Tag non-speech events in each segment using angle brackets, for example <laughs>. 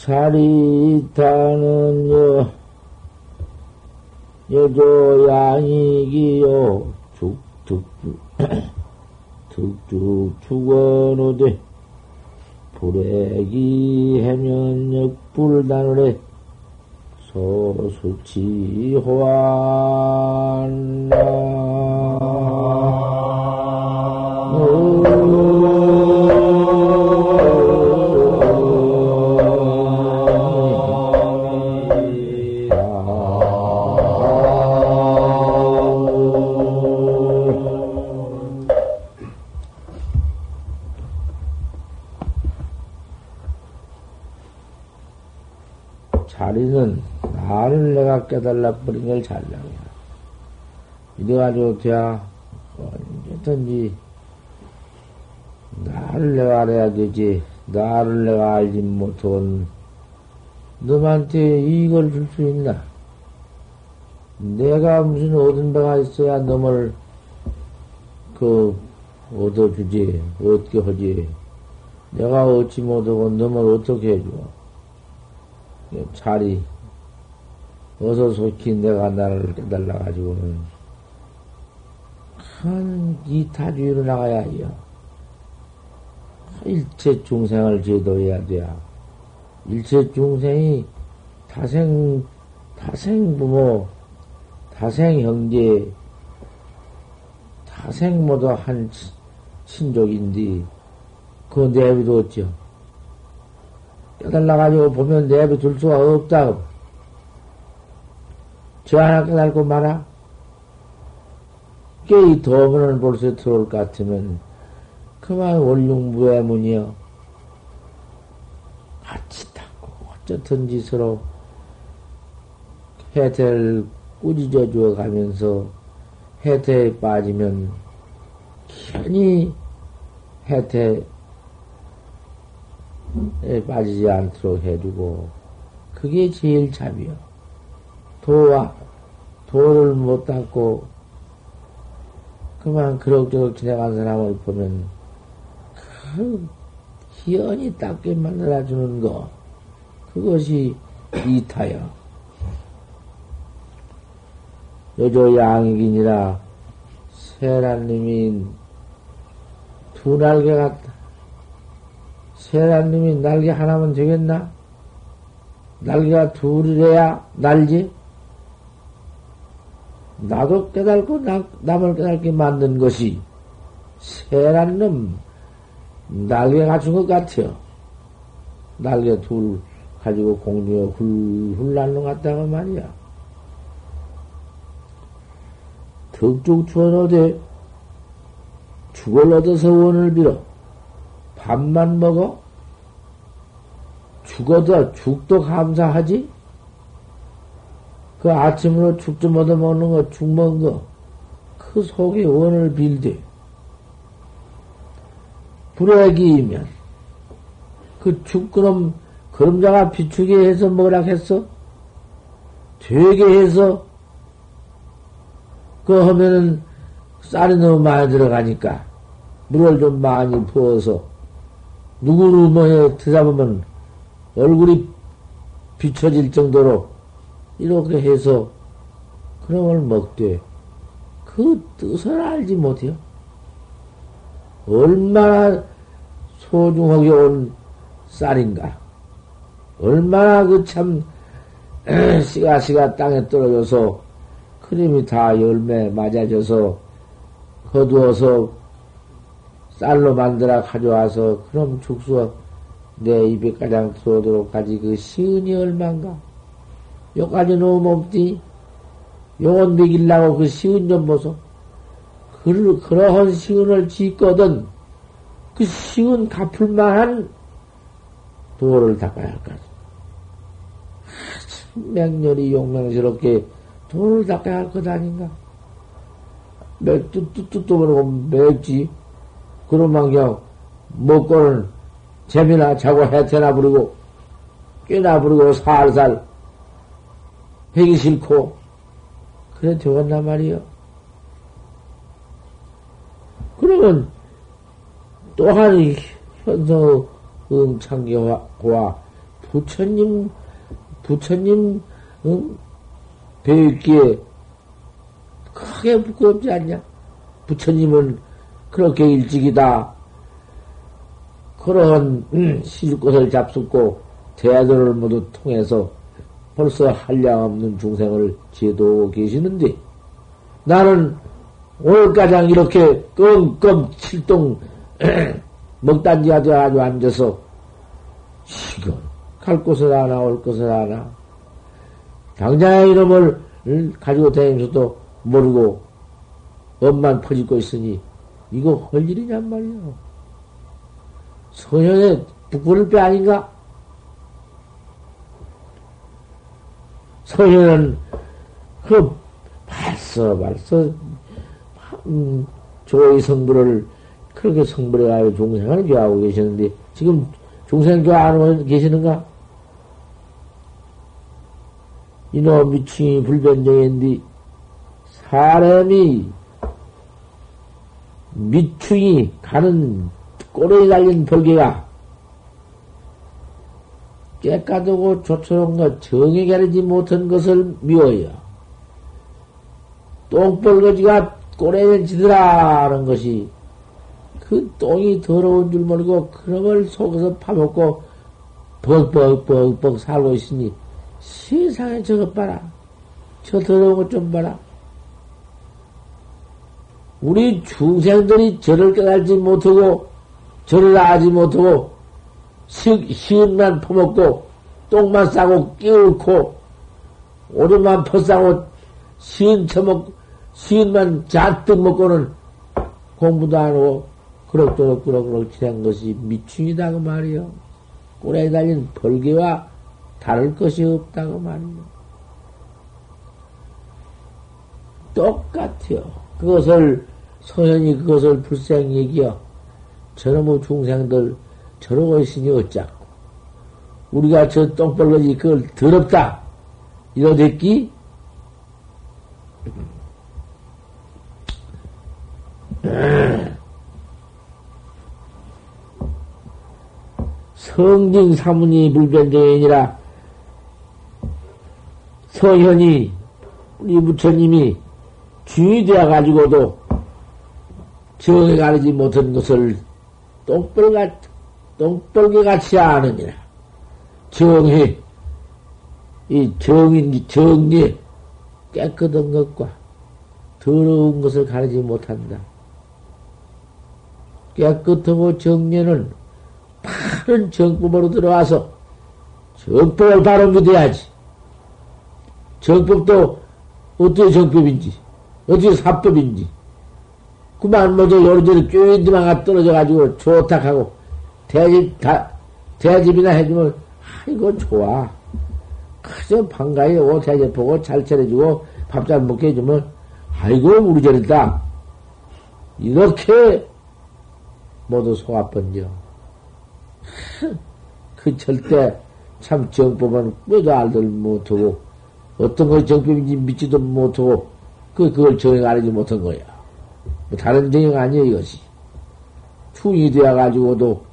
자리타는 여, 여조 양이기요, 죽, 득, 득죽 죽어노되, 불액이 해면 역 불단을해, 소수치 호환나. 깨달라 버린 걸 잘라야. 이래가지고 돼야 언제든지 나를 내가 알아야 되지. 나를 내가 알지 못한 너한테 이익을 줄 수 있나? 내가 무슨 얻은 바가 있어야 너를 그 얻어주지, 얻게 하지. 내가 얻지 못하고 너를 어떻게 해줘? 자리, 어서 속히 내가 나를 깨달아가지고는 큰 이타주의로 나가야 해요. 일체 중생을 제도해야 돼야. 일체 중생이 타생, 타생 부모, 타생 형제, 타생 모두 한 친족인데, 그거 내비뒀죠. 깨달아가지고 보면 내비둘 수가 없다. 저 하나 깨달고 말아. 깨이 도문을 볼수 들어올 것 같으면, 그만 원룡무해문이여. 같이 닦고, 어쨌든 짓으로 해태를 꾸짖어 주어 가면서 해태에 빠지면, 괜히 해태 에 빠지지 않도록 해주고, 그게 제일 참이요. 도와, 도를 못 닦고, 그만 그럭저럭 지나간 사람을 보면, 그, 희연히 닦게 만들어주는 거, 그것이 이타요. 여조 양이긴이라, 세란님이 두 날개 같다. 세란님이 날개 하나면 되겠나? 날개가 둘이래야 날지? 나도 깨달고 나, 남을 깨달게 만든 것이 세란놈 날개 갖춘 것 같아요. 날개 둘 가지고 공중에 훌훌 날는 것 같다고 말이야. 덕죽 추원어대 죽을 얻어서 원을 빌어 밥만 먹어? 죽어도 죽도 감사하지? 그 아침으로 죽 좀 얻어 먹는 거, 죽 먹은 거, 그 속에 원을 빌되. 불액이면, 그 죽, 그럼, 그림자가 비추게 해서 뭐라 했어? 되게 해서, 그 하면은, 쌀이 너무 많이 들어가니까, 물을 좀 많이 부어서, 누구를 뭐에 드잡으면 얼굴이 비춰질 정도로 이렇게 해서 그놈을 먹되 그 뜻을 알지 못해요. 얼마나 소중하게 온 쌀인가. 얼마나 그참 <clears throat> 씨가씨가 땅에 떨어져서 크림이 다 열매 맞아져서 거두어서 쌀로 만들어 가져와서 그럼 죽수 내 입에 가장 들어오도록 까지 그 시은이 얼만가? 요까지 너무 없지? 용원 먹이려고 그 시은 좀 보소. 그, 그러한 시은을 짓거든 그 시은 갚을 만한 도를 닦아야 할 거지. 맹렬히 용맹스럽게 도를 닦아야 할 것 아닌가? 맥, 뚜뚜뚜 모르고 맥지. 그런만 그냥 먹고는 재미나 자고 해태나 부르고 꽤나 부르고 살살 하기 싫고 그래 되겠나 말이요. 그러면 또한 현성의 응창경과 부처님, 부처님, 응? 배웠기에 크게 부끄럽지 않냐? 부처님은 그렇게 일찍이다. 그런, 음, 시주것을 잡숫고, 대들을 모두 통해서 벌써 한량없는 중생을 제도하고 계시는데, 나는 오늘 가장 이렇게 끙끙 칠동 <clears throat> 먹단지가 되어가지고 앉아서, 지금 갈 곳을 하나, 올 곳을 하나, 당장의 이름을 가지고 다니면서도 모르고, 엄만 퍼지고 있으니, 이거 할 일이냔 말이야. 소년의 부끄러울 때 아닌가? 소년은 그 발서 발서 음, 조의 성불을 그렇게 성불해가지고 종생을 교하고 계시는데 지금 종생 교하고 계시는가? 이놈 미충이 불변정인데 사람이 미충이 가는 꼬리에 달린 벌개가 깨끗하고 조촐한 것, 정에 가르지 못한 것을 미워요. 똥벌거지가 꼬리에 지더라는 것이 그 똥이 더러운 줄 모르고 그놈을 속에서 파먹고 벅벅벅벅 살고 있으니 세상에 저것 봐라. 저 더러운 것 좀 봐라. 우리 중생들이 저를 깨달지 못하고 저를 아지 못하고 시은만 퍼먹고 똥만 싸고 끼울고 오줌만 퍼싸고 시은 처먹 시은만 잔뜩 먹고는 공부도 안 하고 그럭저럭 그럭그럭 지낸 것이 미충이다 그 말이요. 꼴에 달린 벌개와 다를 것이 없다고 말이요. 똑같아요. 그것을 소현이 그것을 불생 얘기여. 저놈의 중생들 저러고 있으니 어쩌고. 우리가 저 똥벌거지 그걸 더럽다. 이러댔기? 성징 사문이 불변정이니라 서현이 우리 부처님이 주인이 되어 가지고도 정에 가르지 못한 것을 똥벌같, 똥벌개 같이 아느니라. 정해, 이 정인, 정리, 깨끗한 것과 더러운 것을 가르지 못한다. 깨끗하고 정리는 바른 정법으로 들어와서 정법을 바로 믿어야지. 정법도 어떻게 정법인지, 어떻게 사법인지. 그만 먼저 요런저런 쪼인드만 떨어져가지고 좋다 하고 대집, 다, 대집이나 해주면, 아이고, 좋아. 그저 반가이 오고 대접 보고 잘 차려주고 밥 잘 먹게 해주면, 아이고, 우리 저리다. 이렇게 모두 속아번져. <laughs> 그 절대 참 정법은 뭐도 알들 못하고, 어떤 것이 정법인지 믿지도 못하고, 그, 그걸 정해 알지 못한 거야. 뭐 다른 정형 아니에요, 이것이. 충이 되어가지고도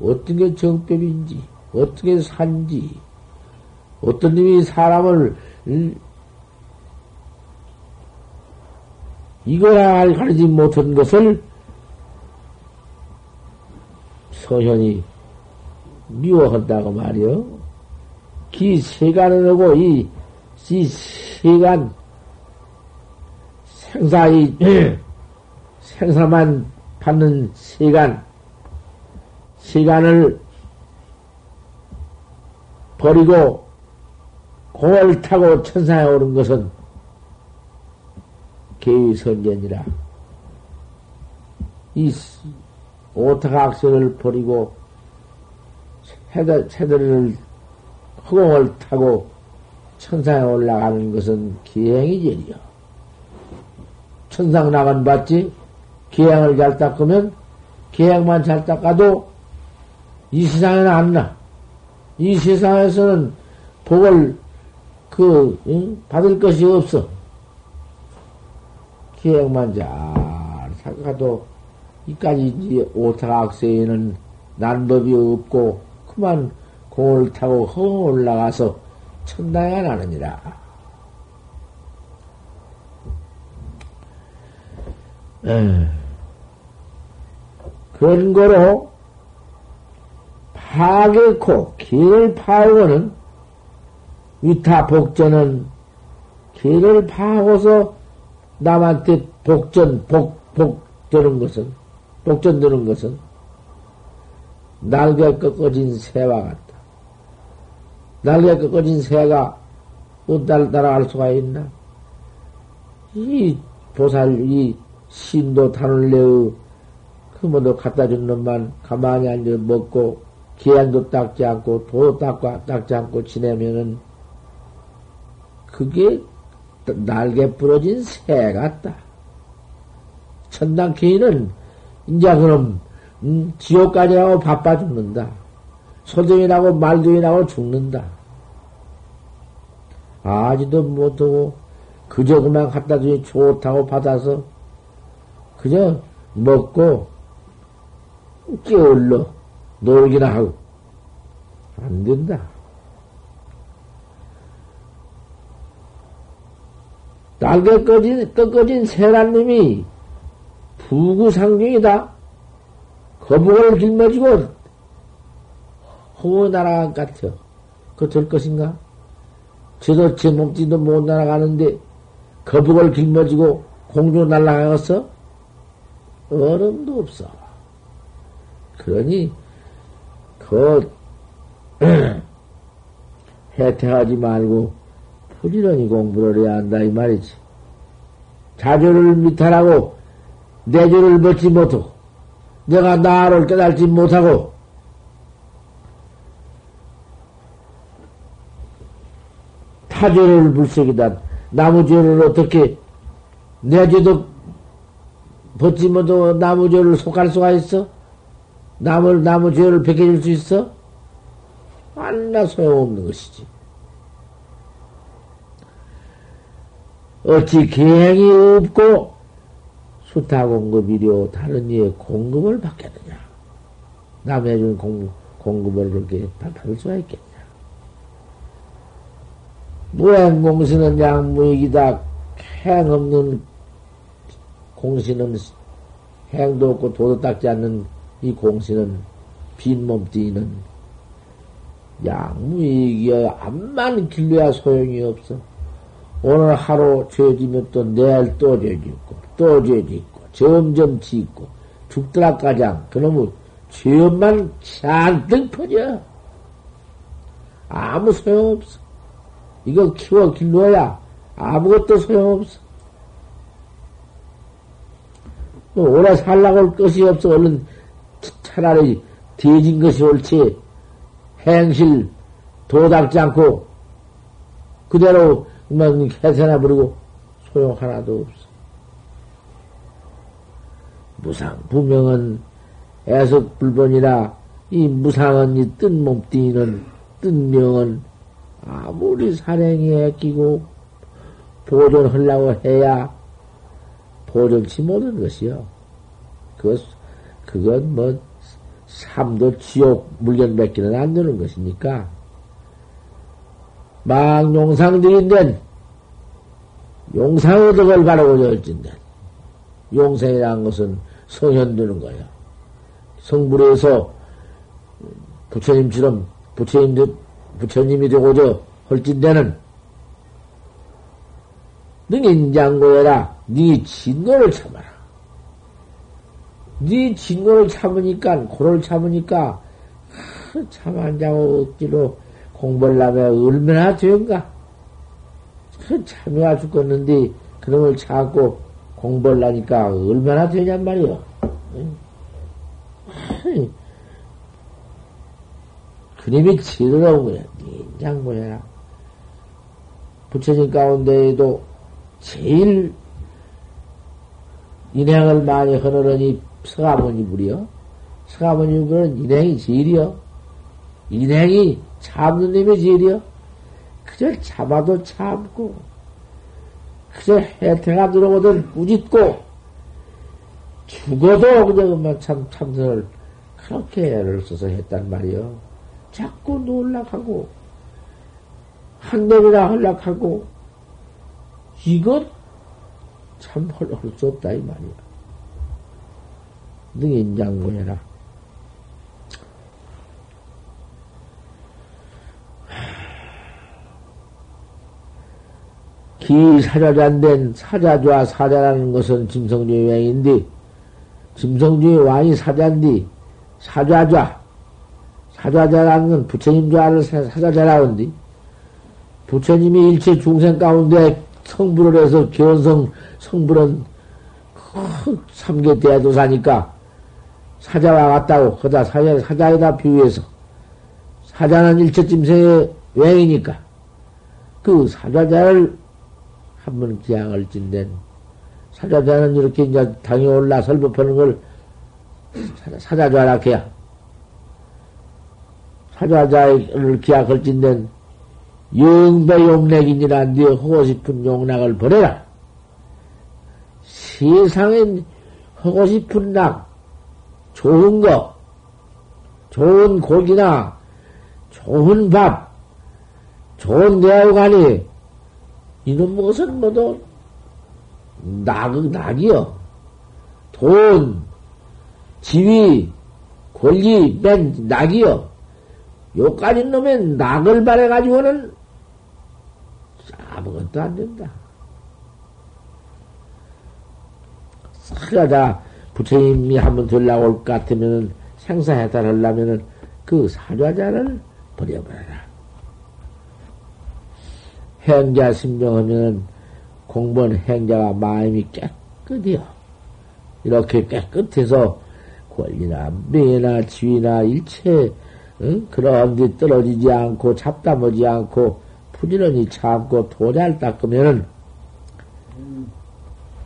어떤 게 정법인지, 어떤 게 산지, 어떤 놈이 사람을, 음, 이거야 가르지 못한 것을 소현이 미워한다고 말이요. 기 세간을 하고 이, 이 세간, 생사의 생사만 받는 시간, 시간을 버리고 공을 타고 천상에 오른 것은 개의선전이라. 이 오타각설을 버리고 새들을 허공을 타고 천상에 올라가는 것은 기행이절이요. 천상 나간 봤지? 기행을 잘 닦으면 기행만 잘 닦아도 이 세상에는 안 나. 이 세상에서는 복을 그 응? 받을 것이 없어. 기행만 잘 닦아도 이까지 오타각세에는 난법이 없고 그만 공을 타고 허 올라가서 천당에 나느니라. 그런 거로 파괴코 길을 파고는 위타 복전은 길을 파고서 남한테 복전 복 복되는 것은 복전되는 것은 날개 꺾어진 새와 같다. 날개 꺾어진 새가 어날 따라갈 수가 있나? 이 보살 이 신도 다룰래의 그 뭐도 갖다 준 놈만 가만히 앉아 먹고 기한도 닦지 않고 도도 닦고 닦지 않고 지내면은 그게 날개 부러진 새 같다. 천당 개인은 이제 그럼 음, 지옥까지 하고 바빠 죽는다. 소등이라고 말등이라고 죽는다. 아지도 못하고 그저 그만 갖다 주니 좋다고 받아서 그저 먹고 깨울러 놀기나 하고 안 된다. 날개 꺼진, 꺾어진 세란님이 부구상중이다. 거북을 길머지고 홍어 날아간 같아. 그 될 것인가? 저도 제 몸뚱이도 못 날아가는데 거북을 길머지고 공중 날아가겠어? 얼음도 없어. 그러니 그 <clears throat> 해태하지 말고 부지런히 공부를 해야 한다 이 말이지. 자조를 미탈하고 내조를 벗지 못하고 내가 나를 깨달지 못하고 타조를 불색이다. 나무죄를 어떻게 내죄도 벗지 못하고 나무죄를 속할 수가 있어? 나무, 나무죄를 베껴줄 수 있어? 안나 소용없는 것이지. 어찌 계행이 없고 수타 공급이려 다른 이의 공급을 받겠느냐? 남의 준 공, 공급을 그렇게 받을 수가 있겠냐? 무행공신은 양무익이다. 행 없는 공신은 행도 없고 도도 닦지 않는 이 공신은 빈몸띠는 양무익이야. 암만 길러야 소용이 없어. 오늘 하루 죄지면 또 내일 또 죄짓고, 또 죄짓고, 점점 짓고, 죽더라 가장, 그놈의 죄업만 잔뜩 퍼져. 아무 소용없어. 이거 키워 길러야 아무것도 소용없어. 뭐 오래 살라고 할 것이 없어. 얼른 차라리 뒤진 것이 옳지. 행실 도닥지 않고 그대로 막 해세나 부르고 소용 하나도 없어. 무상 부명은 애석 불본이라 이 무상은 이 뜬 몸뚱이는 뜬 명은 아무리 사랭이에 끼고 보존하려고 해야 보존치 못한 것이요. 그것, 그건 뭐, 삼도 지옥 물건 맺기는 안 되는 것이니까. 막 용상들인데, 용상의 덕을 바라고 열진데, 용생이라는 것은 성현되는 거야. 성불에서 부처님처럼, 부처님, 부처님이 되고자 헐진대는 능인장고해라. 네 진노를 참아라. 네 진노를 참으니까, 고를 참으니까, 참안 자고 억지로 하면 얼마나 되는가? 그 참여가 죽겠는데, 그놈을 공부를 하니까 얼마나 되냔 말이요. 그님이 지르러운 거야. 인장고해라. 부처님 가운데에도 제일 인행을 많이 하느니 서가모니 불이요. 서가모니 불은 인행이 제일이요. 인행이 참는 놈이 제일이요. 그저 참아도 참고, 그저 해태가 들어오든 꾸짖고, 죽어도 그저 그만 참, 참선을 그렇게 애를 써서 했단 말이요. 자꾸 놀락하고, 한내리라 헐락하고, 이것 참헐수 없다, 이 말이야. 능인장고해라. 기사자잔된 사자좌 사자라는 것은 짐성주의 왕인데, 짐성주의 왕이 사자인데, 사자좌, 사자자라는 건 부처님 좌를 사자자라는데, 부처님이 일체 중생 가운데 성불을 해서 견성 성불은 그 삼계 대도사니까 사자와 같다고, 그다 사자, 사자에다 비유해서, 사자는 일체 짐승의 왕이니까, 그 사자자를 한번 기양을 찐댄 사자자는 이렇게 이제 당이 올라 설법하는 걸 사자자라 해야 사자자를 기약을 찐댄 영배 용락이니라 네 하고 싶은 용락을 버려라. 세상엔 하고 싶은 낙, 좋은 거, 좋은 고기나 좋은 밥, 좋은 대화관이 이놈 것은 모두 낙, 낙이요. 돈, 지위, 권리, 맨 낙이요. 요까지 놈의 낙을 바래가지고는 아무것도 안 된다. 사자다 부처님이 한번 들라고 올것 같으면 생사해탈하려면은 그 사자자를 버려버려라. 행자 심정하면 공무원 행자가 마음이 깨끗해요. 이렇게 깨끗해서 권리나 명예나 지위나 일체 응? 그런 데 떨어지지 않고 잡담하지 않고 부지런히 참고 도잘 닦으면은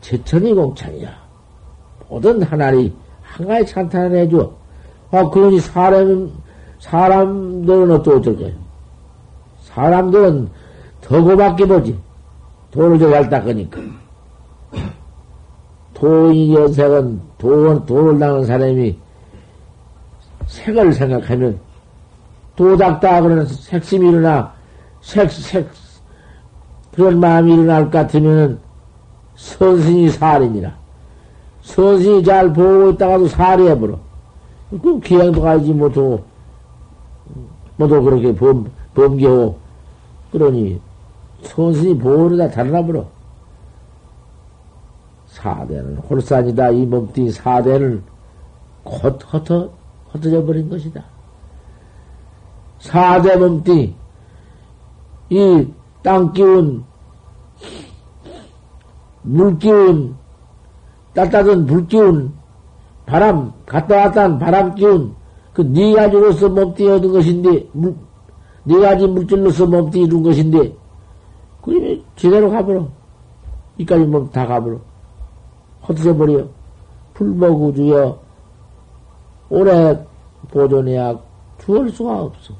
제천이 공찬이야. 모든 하나리 한가지 찬탄을 해줘. 아, 그러니 사람, 사람들은 어쩌고 저쩌고. 사람들은 더 고맙게 보지. 돈을 잘 닦으니까. <clears throat> 돈이 연색은 돈, 돈을 당한 사람이 색을 생각하면 도닥다 그러는 색심이 일어나, 색, 색, 그런 마음이 일어날 것 같으면은 선신이 살인이라. 선신이 잘 보고 있다가도 살이 해버려. 그 기양도 가지 못하고, 모두 그렇게 범, 범계고, 그러니 선신이 보호를 다 달라버려 사대는 홀산이다. 이 몸뚱이 사대는 곧 흩어, 흩어져 버린 것이다. 사대 몸뚱이, 이 땅 기운, 물 기운, 따뜻한 불 기운, 바람, 갔다 왔다 한 바람 기운, 그 네 가지로서 몸뚱이 얻은 것인데, 물, 네 가지 물질로서 몸뚱이 이룬 것인데, 그게 제대로 가버려. 이까지 몸 다 가버려. 헛어져 버려. 불먹우주여, 오래 보존해야 주할 수가 없어.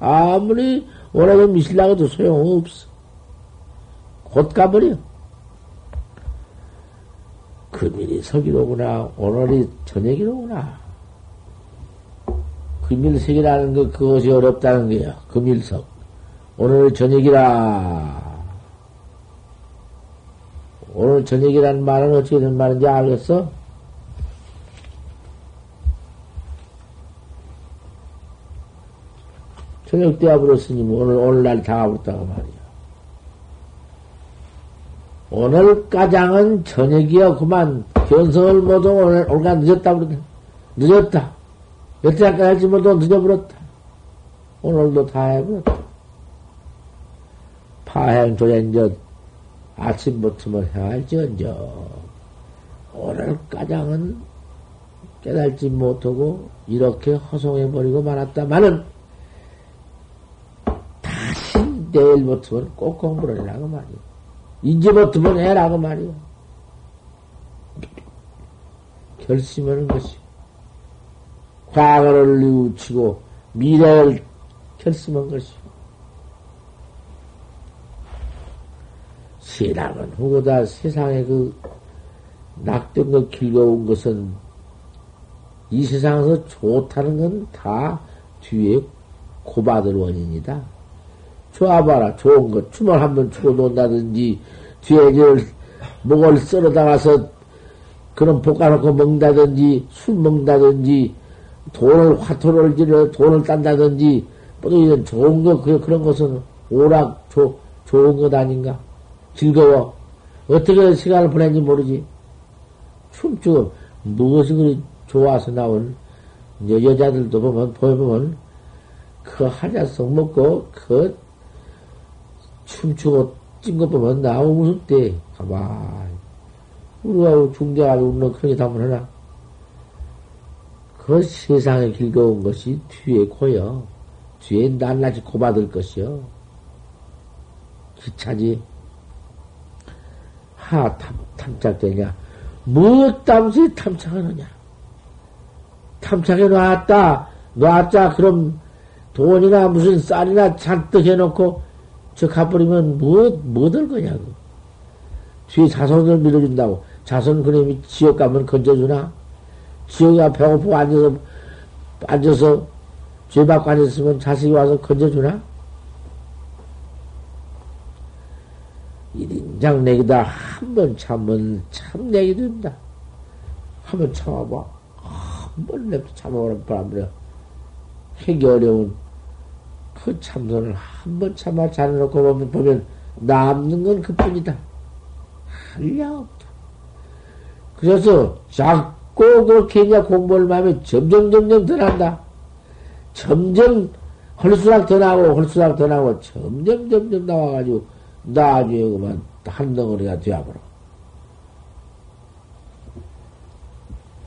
아무리 오래 미실라고도 소용없어. 곧 가버려. 금일이 서기로구나. 오늘이 저녁이로구나. 금일석이라는 거, 그것이 어렵다는 거야. 금일석. 오늘 저녁이라. 오늘 저녁이라는 말은 어떻게 된 말인지 알겠어? 저녁 때 와버렸으니 뭐 오늘, 오늘날 다 와버렸다고 말이야. 오늘 가장은 저녁이야. 그만 견성을 모두 오늘, 오늘가 늦었다 그러네. 늦었다. 아까 할지 모두 늦어버렸다. 오늘도 다 해버렸다. 파행 조연전 아침부터 해할지언정 오늘 가장은 깨달지 못하고 이렇게 허송해버리고 말았다마는 다시 내일부터는 꼭 공부를 해라고 말이오. 이제부터는 해라고 말이오. 결심하는 것이 과거를 뉘우치고 미래를 결심한 것이오. 신앙은 후보다 세상에 그 낙된 거 길거운 것은 이 세상에서 좋다는 건 다 뒤에 고받을 원인이다. 좋아봐라. 좋은 것. 춤을 한번 추고 논다든지, 뒤에 저, 목을 썰어다가서, 그런 볶아놓고 먹는다든지, 술 먹는다든지, 돈을, 화토를 지르, 돈을 딴다든지, 뭐 이런 좋은 거, 그, 그런 것은 오락, 조, 좋은 것 아닌가? 즐거워. 어떻게 시간을 보낸지 모르지. 춤추고, 무엇이 그리 좋아서 나온 여, 여자들도 보면, 보면, 그 한약속 먹고, 그 춤추고 찐거 보면 나무 무섭대. 가만. 우리가 중대하게 웃는 그런 게 다문하나. 그 세상에 길거운 것이 뒤에 고여. 뒤에 낱낱이 고받을 것이요. 기차지. 하, 탐, 탐착되냐. 무엇 땀시 탐착하느냐. 탐착해 놨다. 놨자, 그럼 돈이나 무슨 쌀이나 잔뜩 해놓고 저 가버리면 뭐, 뭐될 거냐고. 뒤에 자손을 밀어준다고. 자손 그놈이 지옥 가면 건져주나? 지옥에 배고프고 앉아서, 앉아서 죄 받고 앉았으면 자식이 와서 건져주나? 일인장 내기다. 한 번 참으면 참 내기 된다. 한 번 참아봐. 한 번 냅둬 참아보라, 바람부려. 하기 어려운 그 참선을 한 번 참아 잘해놓고 보면, 보면 남는 건 그뿐이다. 한량 없다. 그래서 자꾸 그렇게 이제 공부를 하면 점점 점점 더 난다. 점점 헐수락 더 나고 헐수락 더 나고 점점 점점 나와가지고 나중에 그만 한 덩어리가 되어버려.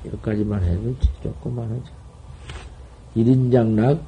여기까지만 해도 조금만 하자. 일인장락